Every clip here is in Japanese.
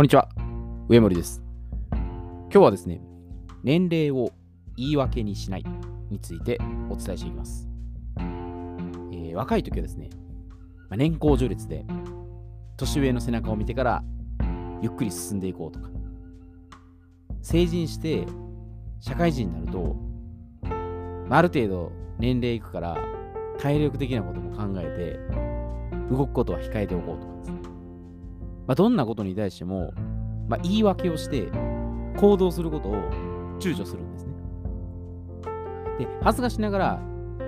こんにちは、上森です。今日はですね、年齢を言い訳にしないについてお伝えしていきます。えー若い時はですね、まあ年功序列で年上の背中を見てからゆっくり進んでいこうとか、成人して社会人になると、まあある程度年齢いくから体力的なことも考えて動くことは控えておこうとかですね。まあ、どんなことに対しても、まあ、言い訳をして行動することを躊躇するんですね。で、恥ずかしながら、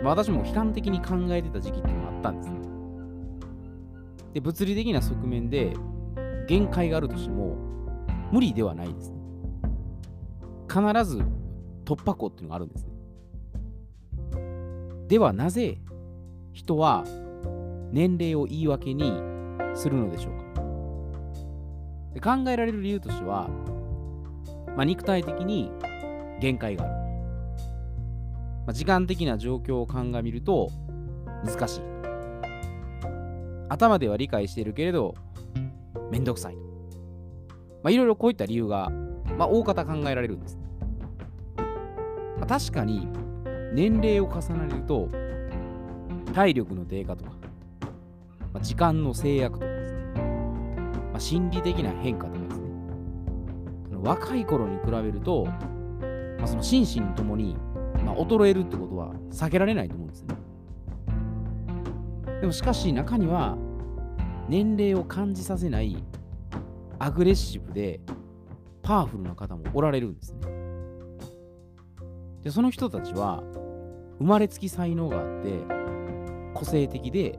まあ、私も悲観的に考えてた時期っていうのがあったんですね。で、物理的な側面で限界があるとしても、無理ではないですね。必ず突破口っていうのがあるんですね。では、なぜ人は年齢を言い訳にするのでしょうかで考えられる理由としては、まあ、肉体的に限界がある。まあ、時間的な状況を鑑みると難しい。頭では理解しているけれど、めんどくさい。まあ、いろいろこういった理由が、まあ、大方考えられるんです。まあ、確かに、年齢を重ねると、体力の低下とか、まあ、時間の制約とか、心理的な変化とかですね、若い頃に比べると、まあ、その心身ともに、まあ、衰えるってことは避けられないと思うんですね。でもしかし中には年齢を感じさせないアグレッシブでパワフルな方もおられるんですね。で、その人たちは生まれつき才能があって個性的で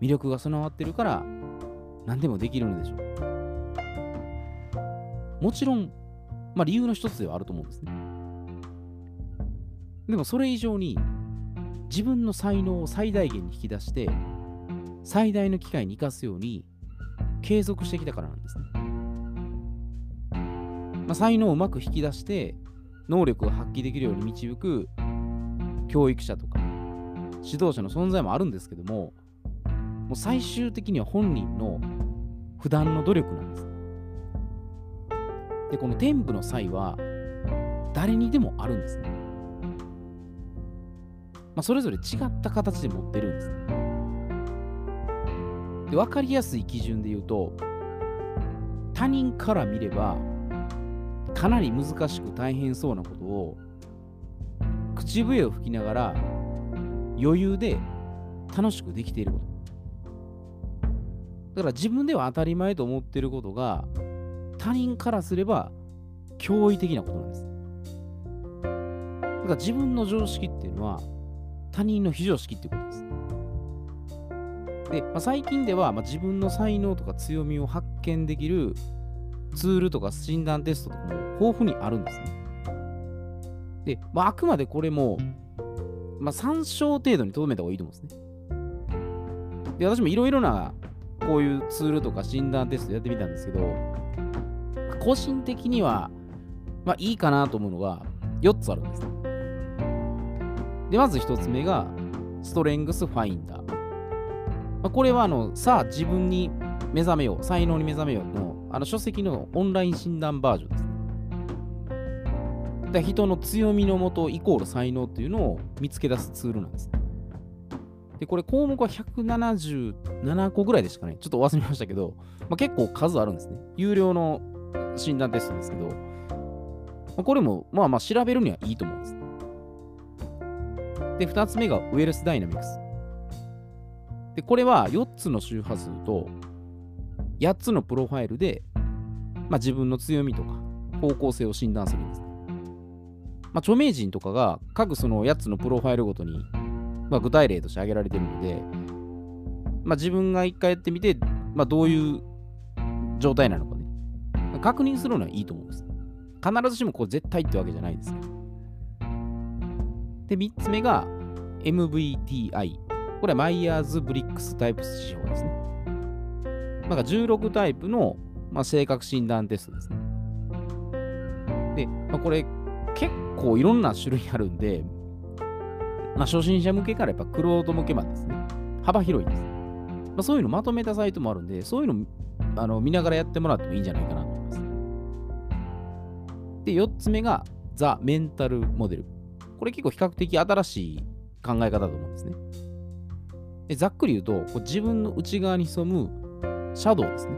魅力が備わってるから何でもできるのでしょう。もちろん、まあ理由の一つではあると思うんですね。でもそれ以上に自分の才能を最大限に引き出して最大の機会に生かすように継続してきたからなんですね。まあ、才能をうまく引き出して能力を発揮できるように導く教育者とか指導者の存在もあるんですけどももう最終的には本人の普段の努力なんです。で、この天賦の際は誰にでもあるんですね。まあ、それぞれ違った形で持ってるんですね。で、分かりやすい基準で言うと、他人から見ればかなり難しく大変そうなことを口笛を吹きながら余裕で楽しくできていること。だから自分では当たり前と思ってることが他人からすれば驚異的なことなんです。だから自分の常識っていうのは他人の非常識ってことです。で、まあ、最近では、まあ、自分の才能とか強みを発見できるツールとか診断テストとかも豊富にあるんですね。で、まあ、あくまでこれも、まあ、参照程度にとどめた方がいいと思うんですね。で、私もいろいろなこういうツールとか診断テストやってみたんですけど、個人的には、まあいいかなと思うのが4つあるんです。で、まず1つ目が、ストレングスファインダー。まあ、これはあの、さあ自分に目覚めよう、才能に目覚めようの、あの書籍のオンライン診断バージョンです。で人の強みのもとイコール才能っていうのを見つけ出すツールなんです。で、これ項目は177個ぐらいでしたかね。ちょっと忘れましたけど、まあ、結構数あるんですね。有料の診断テストですけど、まあ、これもまあまあ調べるにはいいと思うんです。で、2つ目がウェルスダイナミクス。で、これは4つの周波数と8つのプロファイルで、まあ、自分の強みとか方向性を診断するんです。まあ、著名人とかが各その8つのプロファイルごとにまあ、具体例として挙げられてるので、まあ、自分が一回やってみて、まあ、どういう状態なのかね、確認するのはいいと思うんです。必ずしもこう絶対ってわけじゃないですけど。で、3つ目が MBTI。これはマイヤーズ・ブリックスタイプ指標ですね。まあ、16タイプの、まあ、性格診断テストですね。で、まあ、これ結構いろんな種類あるんで、まあ、初心者向けからやっぱクロード向けまでですね。幅広いんです。まあ、そういうのまとめたサイトもあるんで、そういうのあの見ながらやってもらってもいいんじゃないかなと思いますで、4つ目がザ・メンタルモデル。これ結構比較的新しい考え方だと思うんですね。でざっくり言うと、こう自分の内側に潜むシャドウですね。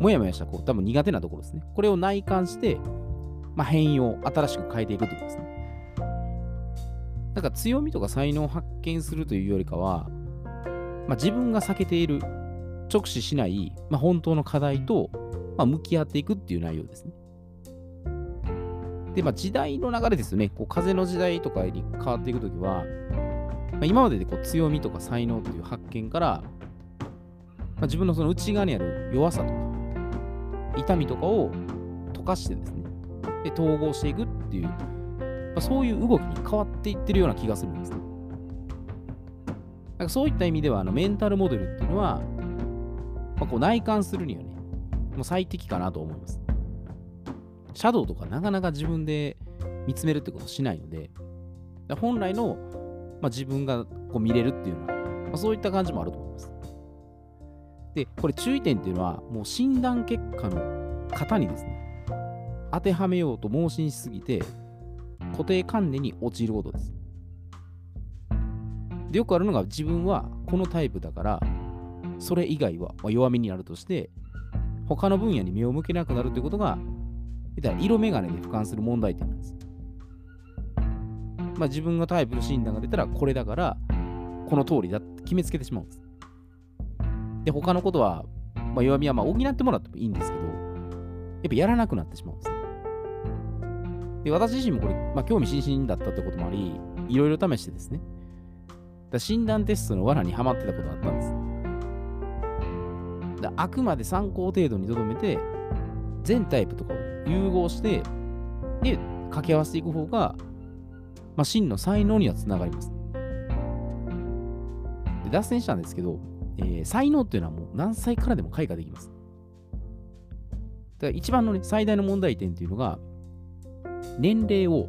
もやもやしたこう多分苦手なところですね。これを内観して、まあ、変容、新しく変えていくということですね。だか強みとか才能を発見するというよりかは、まあ、自分が避けている、直視しない、まあ、本当の課題と、まあ、向き合っていくっていう内容ですね。で、まあ、時代の流れですよね。こう風の時代とかに変わっていくときは、まあ、今まででこう強みとか才能という発見から、まあ、自分のその内側にある弱さとか、痛みとかを溶かしてですね、で統合していくっていう、そういう動きに変わっていってるような気がするんですね。なんかそういった意味では、あのメンタルモデルっていうのは、まあ、こう内観するにはね、もう最適かなと思います。シャドウとかなかなか自分で見つめるってことしないので、本来の、まあ、自分がこう見れるっていうのは、まあ、そういった感じもあると思います。で、これ注意点っていうのは、もう診断結果の型にですね、当てはめようと盲信しすぎて、固定観念に陥ることです。で、よくあるのが自分はこのタイプだから、それ以外は弱みになるとして、他の分野に目を向けなくなるということが色眼鏡で俯瞰する問題点なんです。まあ、自分がタイプの診断が出たらこれだからこの通りだって決めつけてしまうんです。で、他のことは、まあ、弱みはまあ補ってもらってもいいんですけど、やっぱやらなくなってしまうんですね。で、私自身もこれ、まあ、興味津々だったってこともあり、いろいろ試してですね、だ診断テストの罠にはまってたことがあったんです。だあくまで参考程度にとどめて、全タイプとかを融合して、で、掛け合わせていく方が、まあ、真の才能にはつながります。で脱線したんですけど、えー、才能っていうのはもう何歳からでも開花できます。だから一番の、ね、最大の問題点っていうのが、年齢を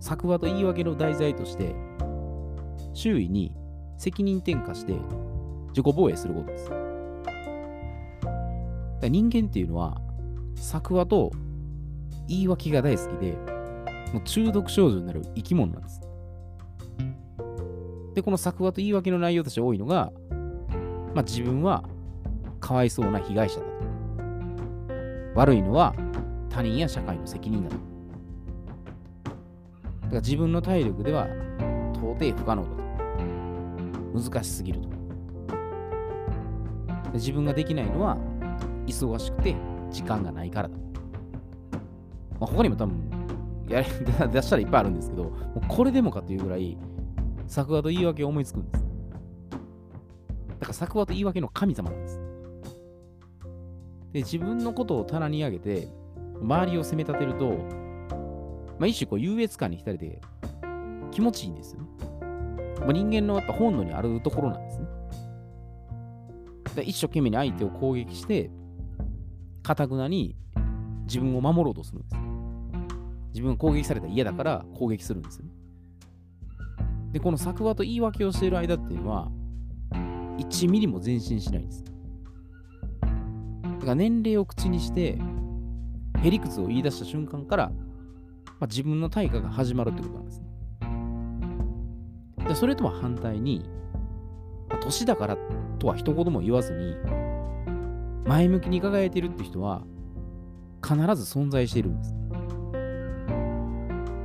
作話と言い訳の題材として、周囲に責任転嫁して自己防衛することです。人間っていうのは、作話と言い訳が大好きで、もう中毒症状になる生き物なんです。で、この作話と言い訳の内容として多いのが、まあ、自分はかわいそうな被害者だと。悪いのは他人や社会の責任だと。だから自分の体力では到底不可能だと。難しすぎると。自分ができないのは忙しくて時間がないからだ。まあ、他にも多分や 出したらいっぱいあるんですけど、もうこれでもかというぐらい、作画と言い訳を思いつくんです。だから作画と言い訳の神様なんです。で、自分のことを棚に上げて、周りを責め立てると、まあ、一種こう優越感に浸れて気持ちいいんですよね。まあ、人間のやっぱ本能にあるところなんですね。で一生懸命に相手を攻撃して、かたくなに自分を守ろうとするんです。自分が攻撃されたら嫌だから攻撃するんですよね。で、この作話と言い訳をしている間っていうのは、1ミリも前進しないんです。だから年齢を口にして、へりくつを言い出した瞬間から、まあ、自分の対価が始まるってことなんですね。でそれとは反対に、まあ、年だからとは一言も言わずに、前向きに輝いてるって人は、必ず存在しているんです。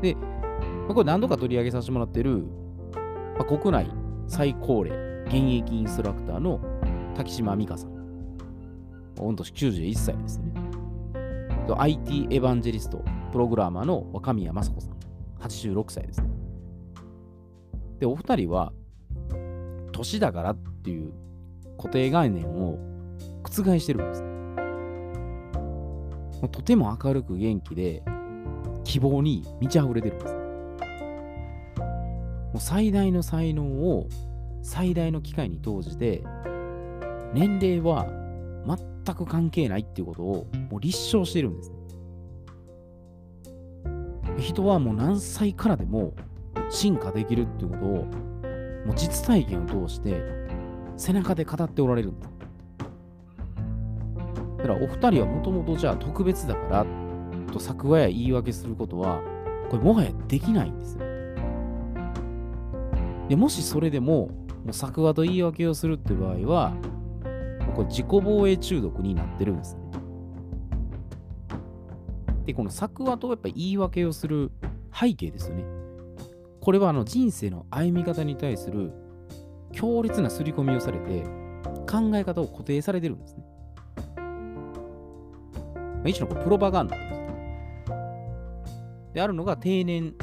で、まあ、これ何度か取り上げさせてもらってる、まあ、国内最高齢現役インストラクターの滝島美香さん。御年91歳ですね。IT エヴァンジェリスト、プログラマーの若宮雅子さん。86歳ですね。で、お二人は、年だからっていう固定概念を覆してるんです。とても明るく元気で、希望に満ち溢れてるんです。もう最大の才能を最大の機会に投じて、年齢は全く関係ないっていうことをもう立証してるんですね。人はもう何歳からでも進化できるっていうことをもう実体験を通して背中で語っておられるんです。だからお二人はもともとじゃあ特別だからと作話や言い訳することは、これもはやできないんですよ。でもしそれでも、もう作話と言い訳をするっていう場合は、これ自己防衛中毒になってるんです。で、この作話とやっぱ言い訳をする背景ですよね。これはあの人生の歩み方に対する強烈な刷り込みをされて、考え方を固定されてるんですね。まあ、一種のプロパガンダです。ねであるのが定年、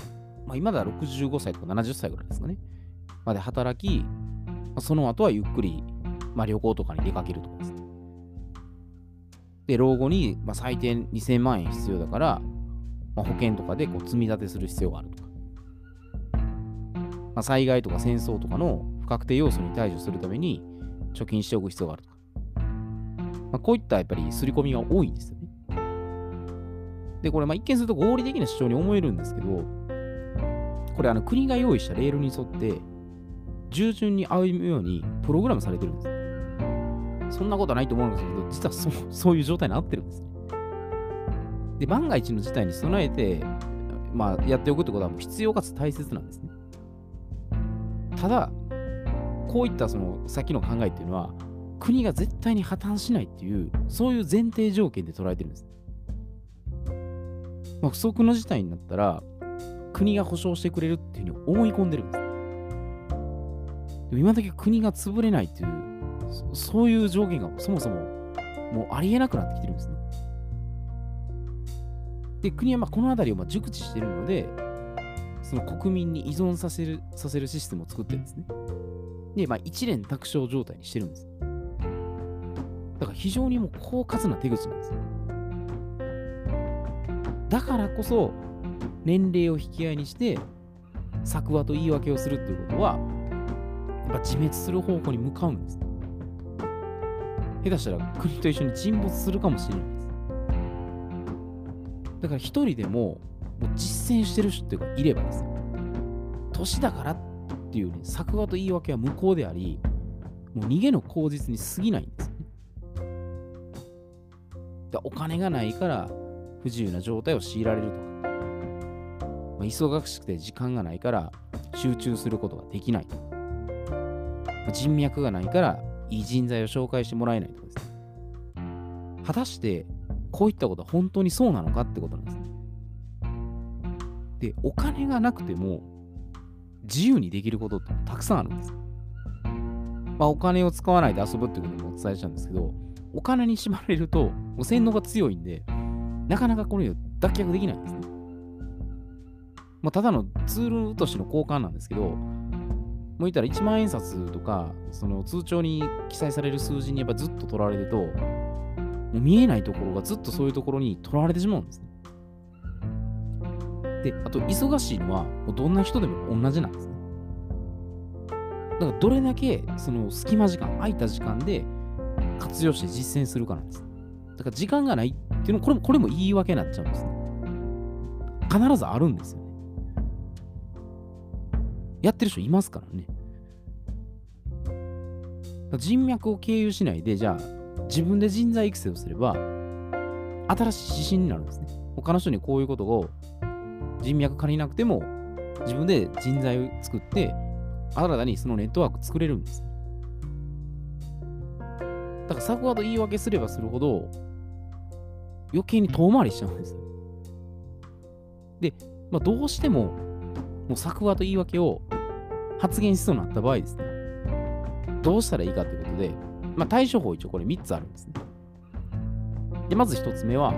まあ、今では65歳とか70歳ぐらいですかね。まで働き、まあ、その後はゆっくり、まあ、旅行とかに出かけるとかですね。で、老後に、まあ、最低2000万円必要だから、まあ、保険とかでこう積み立てする必要があるとか。まあ、災害とか戦争とかの不確定要素に対処するために貯金しておく必要があるとか。まあ、こういったやっぱり刷り込みが多いんですよね。で、これまあ一見すると合理的な主張に思えるんですけど、これあの国が用意したレールに沿って従順に歩むようにプログラムされてるんです。そんなことはないと思うんですけど、実はそそういう状態になってるんです。で、万が一の事態に備えて、まあ、やっておくってことは必要かつ大切なんですね。ただ、こういったその先の考えっていうのは、国が絶対に破綻しないっていう、そういう前提条件で捉えてるんです。まあ、不測の事態になったら、国が保証してくれるっていうふうに思い込んでるんです。でも今だけ国が潰れないっていうそ、ういう条件がそもそももうありえなくなってきてるんですね。で、国はまあこの辺りをまあ熟知しているので、その国民に依存させるさせるシステムを作ってるんですね。で、まあ一連卓勝状態にしてるんです。だから非常にもう狡猾な手口なんです。だからこそ、年齢を引き合いにして、作話と言い訳をするっていうことは、やっぱ自滅する方向に向かうんです。下手したら国と一緒に沈没するかもしれないです。だから一人でももう実践してる人がいればですよ。年だからっていうね、作話と言い訳は無効であり、もう逃げの口実に過ぎないんですよね。お金がないから不自由な状態を強いられるとか、まあ、忙しくて時間がないから集中することができないとか、人脈がないからいい人材を紹介してもらえないとかですね。果たしてこういったことは本当にそうなのかってことなんですね。で、お金がなくても自由にできることってたくさんあるんです。まあ、お金を使わないで遊ぶってこともお伝えしたんですけど、お金に縛られると、もう洗脳が強いんで、なかなかこれを脱却できないんですね。まあ、ただのツールとしての交換なんですけど、もう言ったら1万円札とか、その通帳に記載される数字にやっぱずっと取られると、もう見えないところがずっとそういうところに取られてしまうんですね。で、あと忙しいのは、どんな人でも同じなんですね。だからどれだけその隙間時間、空いた時間で活用して実践するかなんです。だから時間がないっていうのこれも、これも言い訳になっちゃうんですね。必ずあるんですよ。やってる人いますからね。人脈を経由しないで、じゃあ自分で人材育成をすれば、新しい指針になるんですね。他の人にこういうことを人脈借りなくても、自分で人材を作って、新たにそのネットワーク作れるんです。だから作話と言い訳すればするほど、余計に遠回りしちゃうんです。で、まあ、どうしても、もう作話と言い訳を発言しそうになった場合ですね、どうしたらいいかということで、まあ、対処法一応これ3つあるんですね。で、まず1つ目は、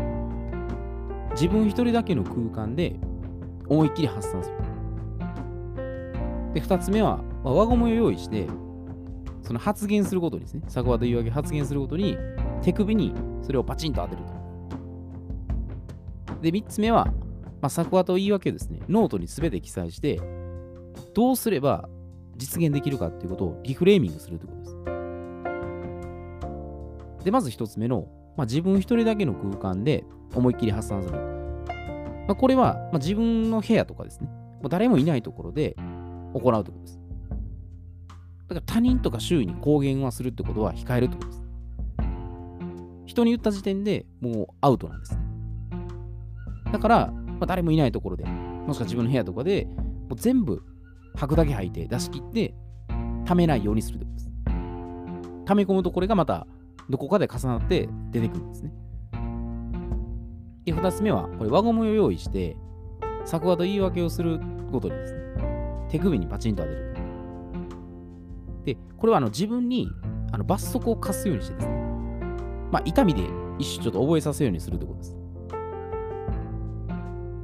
自分一人だけの空間で思いっきり発散する。で、2つ目は、まあ、輪ゴムを用意して、その発言することにですね、作話と言い訳発言することに、手首にそれをパチンと当てると。で、3つ目は、まあ、作話と言い訳をですね、ノートに全て記載して、どうすれば実現できるかっていうことをリフレーミングするということです。で、まず1つ目の、まあ、自分一人だけの空間で思いっきり発散する。まあ、これは、まあ、自分の部屋とかですね、もう誰もいないところで行うということです。だから他人とか周囲に公言はするってことは控えるってことです。人に言った時点でもうアウトなんですね。だから、まあ、誰もいないところで、もしくは自分の部屋とかで、もう全部吐くだけ吐いて出し切って、溜めないようにするってことです。溜め込むとこれがまたどこかで重なって出てくるんですね。で、2つ目は、これ輪ゴムを用意して、作画と言い訳をするごとにですね、手首にパチンと当てる。で、これはあの自分にあの罰則を課すようにしてですね、まあ、痛みで一種ちょっと覚えさせるようにするってことです。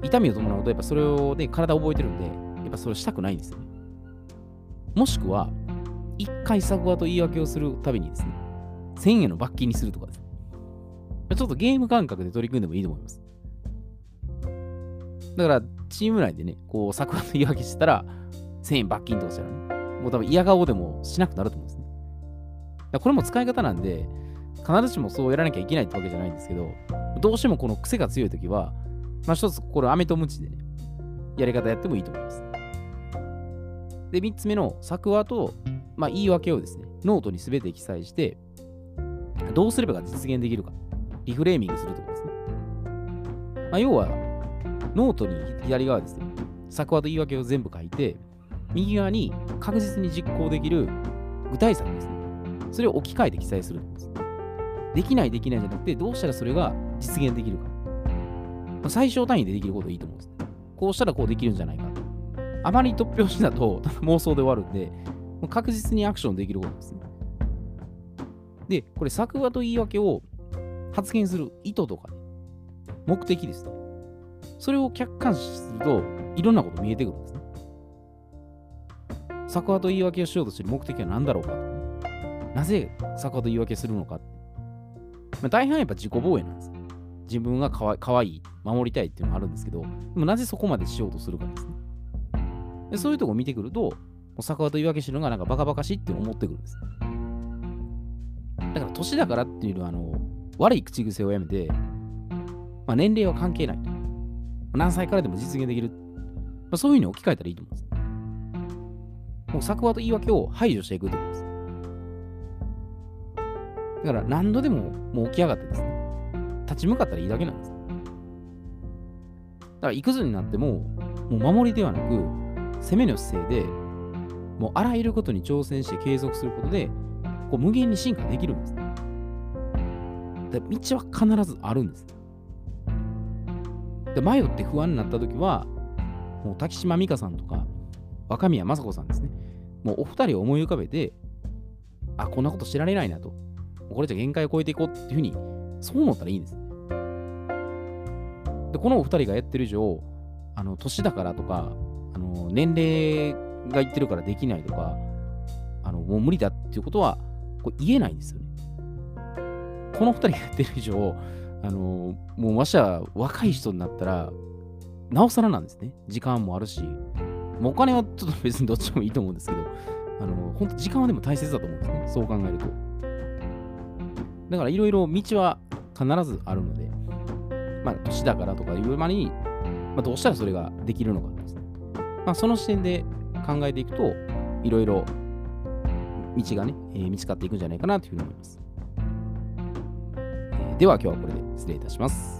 痛みを伴うと、やっぱそれをね、体を覚えてるんで、やっぱそれしたくないんですよね。もしくは、一回作画と言い訳をするたびにですね、1000円の罰金にするとかですね。ちょっとゲーム感覚で取り組んでもいいと思います。だから、チーム内でね、こう、作画と言い訳したら、1000円罰金とかしたらね、もう多分嫌顔でもしなくなると思うんですね。だこれも使い方なんで、必ずしもそうやらなきゃいけないってわけじゃないんですけど、どうしてもこの癖が強いときは、まあ一つ、これ、飴とムチでね、やり方やってもいいと思います。で、三つ目の作話と、まあ、言い訳をですね、ノートにすべて記載して、どうすれば実現できるか、リフレーミングするところですね。まあ、要は、ノートに左側ですね、作話と言い訳を全部書いて、右側に確実に実行できる具体策ですね。それを置き換えて記載するんです。できない、できないじゃなくて、どうしたらそれが実現できるか。まあ最小単位でできることいいと思うんです。こうしたらこうできるんじゃないか。あまり突拍子だと妄想で終わるんで、確実にアクションできることですね。で、これ作画と言い訳を発言する意図とか、ね、目的ですね。それを客観視すると、いろんなこと見えてくるんですね。作画と言い訳をしようとしてる目的は何だろうかと、ね。なぜ作画と言い訳するのか。まあ、大半やっぱ自己防衛なんです。自分がかわかわいい、守りたいっていうのがあるんですけど、でもなぜそこまでしようとするかですね。でそういうとこ見てくると、もう作画と言い訳してるのがなんかバカバカしいって思ってくるんです。だから年だからっていうのは、あの、悪い口癖をやめて、まあ、年齢は関係ない。何歳からでも実現できる。まあ、そういうふうに置き換えたらいいと思うんです。もう作話と言い訳を排除していくってことです。だから何度でももう起き上がってですね、立ち向かったらいいだけなんです。だからいくつになっても、もう守りではなく、攻めの姿勢で、もうあらゆることに挑戦して継続することで、こう無限に進化できるんです。で道は必ずあるんです。で迷って不安になった時は、もう滝島美香さんとか、若宮正子さんですね。もうお二人を思い浮かべて、あ、こんなこと知られないなと。これじゃ限界を超えていこうっていうふうに、そう思ったらいいんです。で、このお二人がやってる以上、あの、年だからとか、あの、年齢が言ってるからできないとか、あの、もう無理だっていうことは、これ言えないんですよね。この二人がやってる以上、あの、もうわしは若い人になったら、なおさらなんですね。時間もあるし、もうお金はちょっと別にどっちもいいと思うんですけど、あの、本当時間はでも大切だと思うんですね。そう考えると。だからいろいろ道は必ずあるので、まあ、年だからとかいう間に、まあ、どうしたらそれができるのかですね。まあ、その視点で考えていくと、いろいろ道がね、えー見つかっていくんじゃないかなというふうに思います。では今日はこれで失礼いたします。